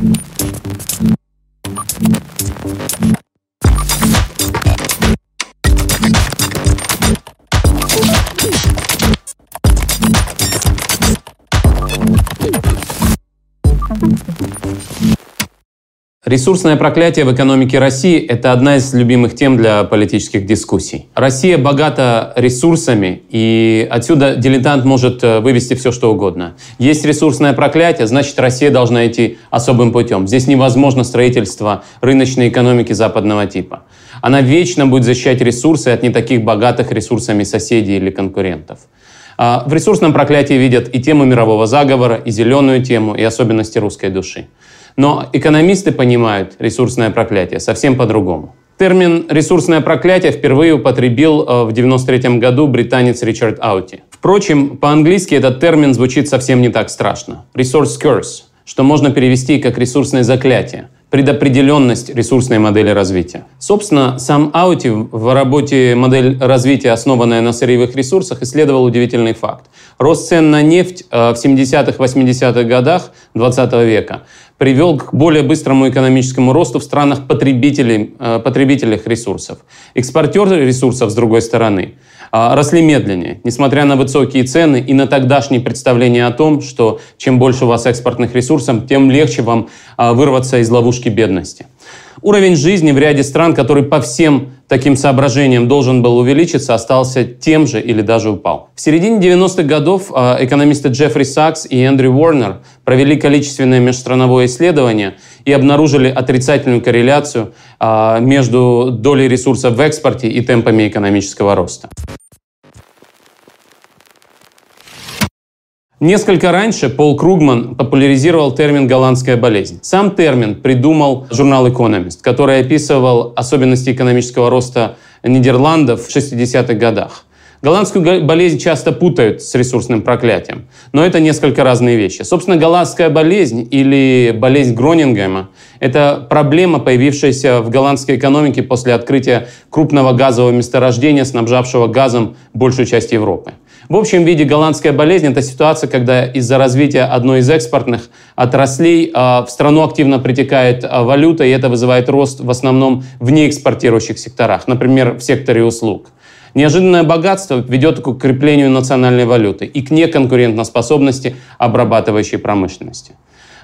Thank you. Ресурсное проклятие в экономике России – это одна из любимых тем для политических дискуссий. Россия богата ресурсами, и отсюда дилетант может э, вывести все, что угодно. Есть ресурсное проклятие, значит, Россия должна идти особым путем. Здесь невозможно строительство рыночной экономики западного типа. Она вечно будет защищать ресурсы от не таких богатых ресурсами соседей или конкурентов. А, в ресурсном проклятии видят и тему мирового заговора, и зеленую тему, и особенности русской души. Но экономисты понимают ресурсное проклятие совсем по-другому. Термин «ресурсное проклятие» впервые употребил э, в 1993 году британец Ричард Аути. Впрочем, по-английски этот термин звучит совсем не так страшно. Resource curse, что можно перевести как «ресурсное заклятие», предопределенность ресурсной модели развития. Собственно, сам Аути в работе «Модель развития, основанная на сырьевых ресурсах» исследовал удивительный факт. Рост цен на нефть э, в 70-80-х годах 20 века привел к более быстрому экономическому росту в странах потребителей, э, потребителях ресурсов. Экспортеры ресурсов, с другой стороны, росли медленнее, несмотря на высокие цены и на тогдашние представления о том, что чем больше у вас экспортных ресурсов, тем легче вам э, вырваться из ловушки бедности. Уровень жизни в ряде стран, который по всем таким соображениям должен был увеличиться, остался тем же или даже упал. В середине 90-х годов а, экономисты Джеффри Сакс и Эндрю Уорнер провели количественное межстрановое исследование и обнаружили отрицательную корреляцию а, между долей ресурсов в экспорте и темпами экономического роста. Несколько раньше Пол Кругман популяризировал термин «голландская болезнь». Сам термин придумал журнал «Экономист», который описывал особенности экономического роста Нидерландов в 60-х годах. Голландскую болезнь часто путают с ресурсным проклятием, но это несколько разные вещи. Собственно, голландская болезнь или болезнь Гронингема – это проблема, появившаяся в голландской экономике после открытия крупного газового месторождения, снабжавшего газом большую часть Европы. В общем виде голландская болезнь – это ситуация, когда из-за развития одной из экспортных отраслей а, в страну активно притекает а, валюта, и это вызывает рост в основном в неэкспортирующих секторах, например, в секторе услуг. Неожиданное богатство ведет к укреплению национальной валюты и к неконкурентоспособности обрабатывающей промышленности.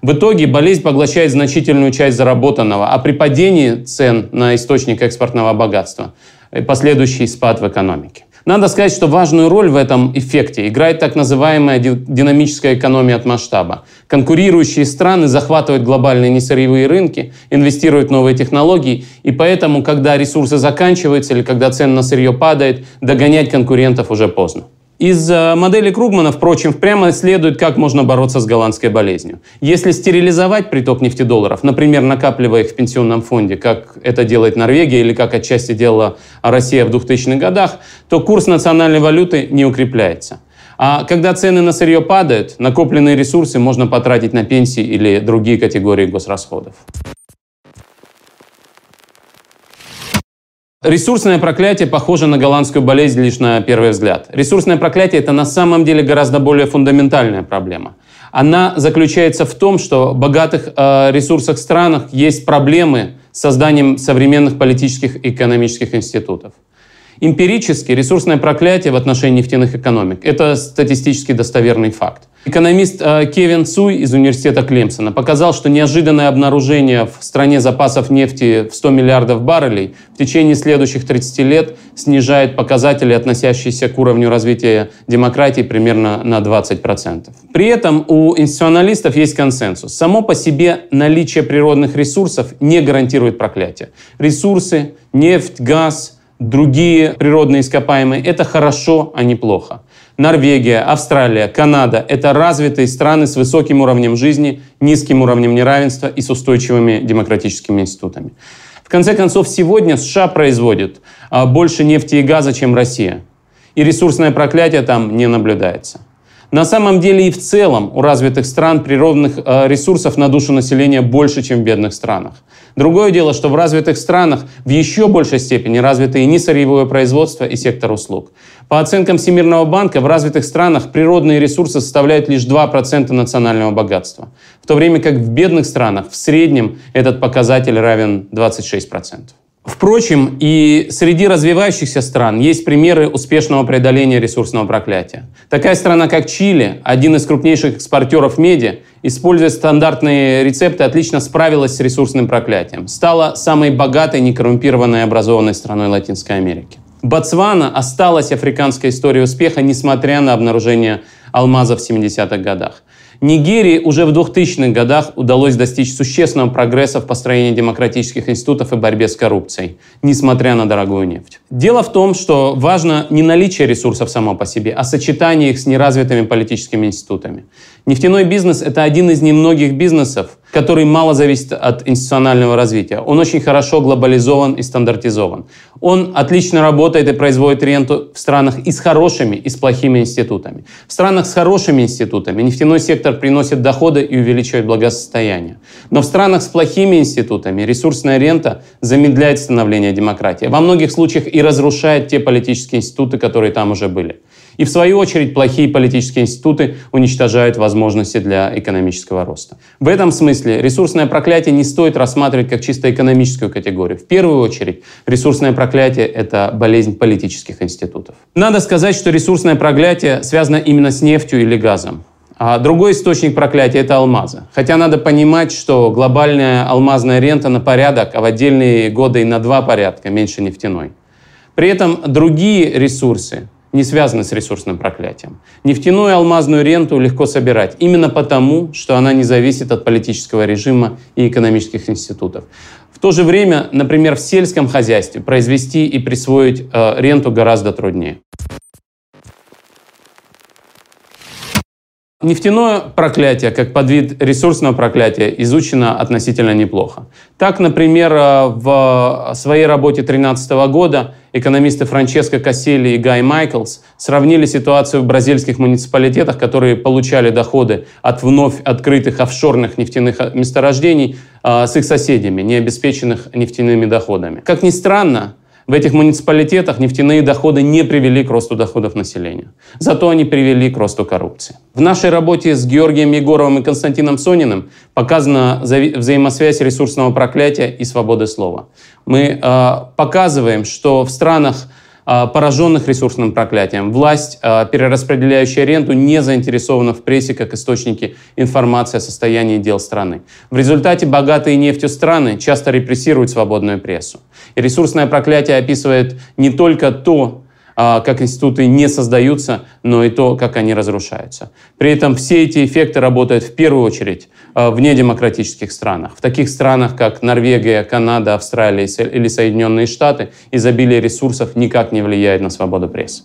В итоге болезнь поглощает значительную часть заработанного, а при падении цен на источник экспортного богатства – последующий спад в экономике. Надо сказать, что важную роль в этом эффекте играет так называемая динамическая экономия от масштаба. Конкурирующие страны захватывают глобальные несырьевые рынки, инвестируют в новые технологии, и поэтому, когда ресурсы заканчиваются или когда цена на сырье падает, догонять конкурентов уже поздно. Из э, модели Кругмана, впрочем, прямо следует, как можно бороться с голландской болезнью. Если стерилизовать приток нефтедолларов, например, накапливая их в пенсионном фонде, как это делает Норвегия или как отчасти делала Россия в 2000-х годах, то курс национальной валюты не укрепляется. А когда цены на сырье падают, накопленные ресурсы можно потратить на пенсии или другие категории госрасходов. Ресурсное проклятие похоже на голландскую болезнь лишь на первый взгляд. Ресурсное проклятие – это на самом деле гораздо более фундаментальная проблема. Она заключается в том, что в богатых э, ресурсах странах есть проблемы с созданием современных политических и экономических институтов. Эмпирически ресурсное проклятие в отношении нефтяных экономик – это статистически достоверный факт. Экономист э, Кевин Цуй из университета Клемсона показал, что неожиданное обнаружение в стране запасов нефти в 100 миллиардов баррелей в течение следующих 30 лет снижает показатели, относящиеся к уровню развития демократии, примерно на 20%. При этом у институционалистов есть консенсус. Само по себе наличие природных ресурсов не гарантирует проклятие. Ресурсы, нефть, газ, другие природные ископаемые – это хорошо, а не плохо. Норвегия, Австралия, Канада – это развитые страны с высоким уровнем жизни, низким уровнем неравенства и с устойчивыми демократическими институтами. В конце концов, сегодня США производят а, больше нефти и газа, чем Россия. И ресурсное проклятие там не наблюдается. На самом деле и в целом у развитых стран природных а, ресурсов на душу населения больше, чем в бедных странах. Другое дело, что в развитых странах в еще большей степени развиты и несырьевое производство, и сектор услуг. По оценкам Всемирного банка, в развитых странах природные ресурсы составляют лишь 2% национального богатства, в то время как в бедных странах в среднем этот показатель равен 26%. Впрочем, и среди развивающихся стран есть примеры успешного преодоления ресурсного проклятия. Такая страна, как Чили, один из крупнейших экспортеров меди, используя стандартные рецепты, отлично справилась с ресурсным проклятием. Стала самой богатой, некоррумпированной образованной страной Латинской Америки. Ботсвана осталась африканской историей успеха, несмотря на обнаружение алмазов в 70-х годах. Нигерии уже в 2000-х годах удалось достичь существенного прогресса в построении демократических институтов и борьбе с коррупцией, несмотря на дорогую нефть. Дело в том, что важно не наличие ресурсов само по себе, а сочетание их с неразвитыми политическими институтами. Нефтяной бизнес – это один из немногих бизнесов, который мало зависит от институционального развития. Он очень хорошо глобализован и стандартизован. Он отлично работает и производит ренту в странах и с хорошими, и с плохими институтами. В странах с хорошими институтами нефтяной сектор приносит доходы и увеличивает благосостояние. Но в странах с плохими институтами ресурсная рента замедляет становление демократии. Во многих случаях и разрушает те политические институты, которые там уже были. И в свою очередь плохие политические институты уничтожают возможности для экономического роста. В этом смысле ресурсное проклятие не стоит рассматривать как чисто экономическую категорию. В первую очередь ресурсное проклятие – это болезнь политических институтов. Надо сказать, что ресурсное проклятие связано именно с нефтью или газом. А другой источник проклятия – это алмазы. Хотя надо понимать, что глобальная алмазная рента на порядок, а в отдельные годы и на два порядка меньше нефтяной. При этом другие ресурсы, не связаны с ресурсным проклятием. Нефтяную и алмазную ренту легко собирать, именно потому, что она не зависит от политического режима и экономических институтов. В то же время, например, в сельском хозяйстве произвести и присвоить э, ренту гораздо труднее. Нефтяное проклятие, как подвид ресурсного проклятия, изучено относительно неплохо. Так, например, э, в своей работе 2013 года экономисты Франческо Кассели и Гай Майклс сравнили ситуацию в бразильских муниципалитетах, которые получали доходы от вновь открытых офшорных нефтяных месторождений, э, с их соседями, не обеспеченных нефтяными доходами. Как ни странно, в этих муниципалитетах нефтяные доходы не привели к росту доходов населения. Зато они привели к росту коррупции. В нашей работе с Георгием Егоровым и Константином Сониным показана взаимосвязь ресурсного проклятия и свободы слова. Мы э, показываем, что в странах, пораженных ресурсным проклятием. Власть, а, перераспределяющая ренту, не заинтересована в прессе как источники информации о состоянии дел страны. В результате богатые нефтью страны часто репрессируют свободную прессу. И ресурсное проклятие описывает не только то, как институты не создаются, но и то, как они разрушаются. При этом все эти эффекты работают в первую очередь а, в недемократических странах. В таких странах, как Норвегия, Канада, Австралия или Соединенные Штаты, изобилие ресурсов никак не влияет на свободу прессы.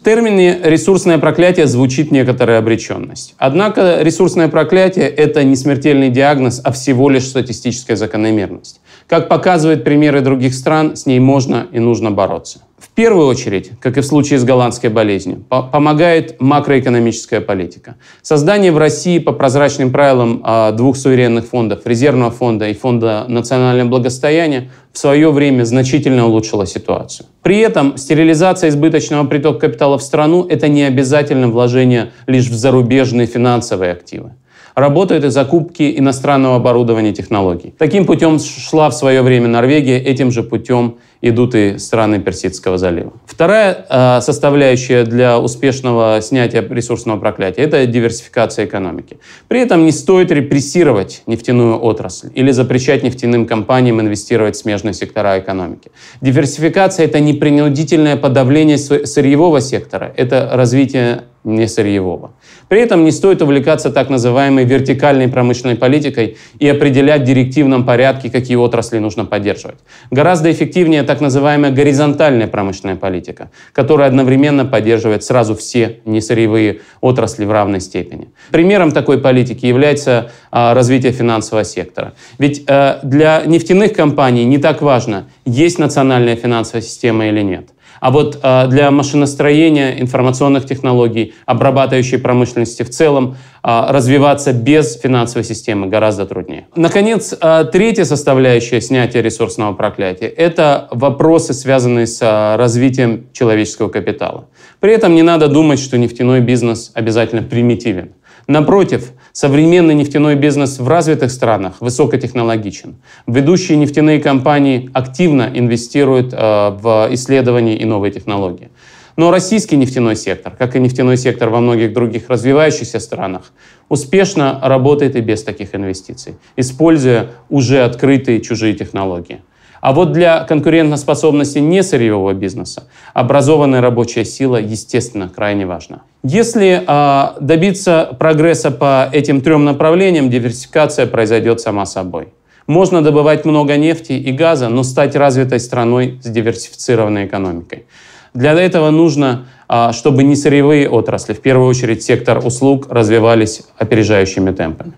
В термине «ресурсное проклятие» звучит некоторая обреченность. Однако ресурсное проклятие – это не смертельный диагноз, а всего лишь статистическая закономерность. Как показывают примеры других стран, с ней можно и нужно бороться. В первую очередь, как и в случае с голландской болезнью, по помогает макроэкономическая политика. Создание в России по прозрачным правилам а, двух суверенных фондов, резервного фонда и фонда национального благосостояния, в свое время значительно улучшило ситуацию. При этом стерилизация избыточного притока капитала в страну – это не обязательно вложение лишь в зарубежные финансовые активы работают и закупки иностранного оборудования и технологий. Таким путем шла в свое время Норвегия, этим же путем идут и страны Персидского залива. Вторая э, составляющая для успешного снятия ресурсного проклятия – это диверсификация экономики. При этом не стоит репрессировать нефтяную отрасль или запрещать нефтяным компаниям инвестировать в смежные сектора экономики. Диверсификация – это не принудительное подавление сырьевого сектора, это развитие не сырьевого. При этом не стоит увлекаться так называемой вертикальной промышленной политикой и определять в директивном порядке, какие отрасли нужно поддерживать. Гораздо эффективнее так называемая горизонтальная промышленная политика, которая одновременно поддерживает сразу все несырьевые отрасли в равной степени. Примером такой политики является а, развитие финансового сектора. Ведь а, для нефтяных компаний не так важно, есть национальная финансовая система или нет – А вот э, для машиностроения, информационных технологий, обрабатывающей промышленности в целом э, развиваться без финансовой системы гораздо труднее. Наконец, э, третья составляющая снятия ресурсного проклятия – это вопросы, связанные с развитием человеческого капитала. При этом не надо думать, что нефтяной бизнес обязательно примитивен. Напротив, современный нефтяной бизнес в развитых странах высокотехнологичен. Ведущие нефтяные компании активно инвестируют э, в исследования и новые технологии. Но российский нефтяной сектор, как и нефтяной сектор во многих других развивающихся странах, успешно работает и без таких инвестиций, используя уже открытые чужие технологии. А вот для конкурентоспособности несырьевого бизнеса образованная рабочая сила, естественно, крайне важна. Если э, добиться прогресса по этим трем направлениям, диверсификация произойдет сама собой. Можно добывать много нефти и газа, но стать развитой страной с диверсифицированной экономикой. Для этого нужно, чтобы не сырьевые отрасли, в первую очередь сектор услуг, развивались опережающими темпами.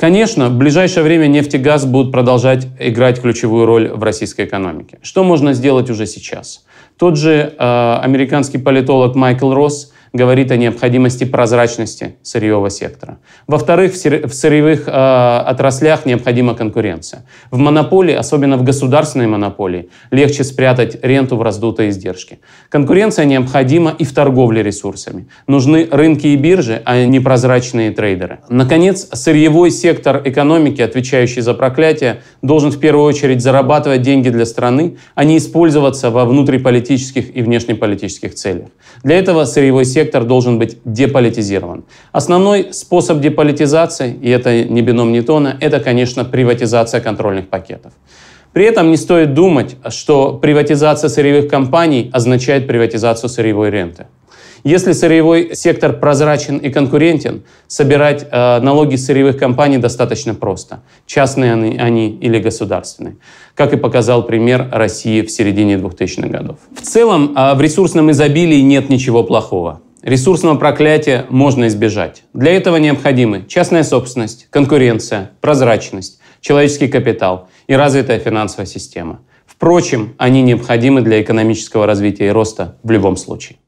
Конечно, в ближайшее время нефть и газ будут продолжать играть ключевую роль в российской экономике. Что можно сделать уже сейчас? Тот же э, американский политолог Майкл Росс говорит о необходимости прозрачности сырьевого сектора. Во-вторых, в сырьевых э, отраслях необходима конкуренция. В монополии, особенно в государственной монополии, легче спрятать ренту в раздутые издержки. Конкуренция необходима и в торговле ресурсами. Нужны рынки и биржи, а не прозрачные трейдеры. Наконец, сырьевой сектор экономики, отвечающий за проклятие, должен в первую очередь зарабатывать деньги для страны, а не использоваться во внутриполитических и внешнеполитических целях. Для этого сырьевой сектор сектор должен быть деполитизирован. Основной способ деполитизации, и это не бином Ньютона, это, конечно, приватизация контрольных пакетов. При этом не стоит думать, что приватизация сырьевых компаний означает приватизацию сырьевой ренты. Если сырьевой сектор прозрачен и конкурентен, собирать э, налоги сырьевых компаний достаточно просто. Частные они, они или государственные. Как и показал пример России в середине 2000-х годов. В целом, э, в ресурсном изобилии нет ничего плохого. Ресурсного проклятия можно избежать. Для этого необходимы частная собственность, конкуренция, прозрачность, человеческий капитал и развитая финансовая система. Впрочем, они необходимы для экономического развития и роста в любом случае.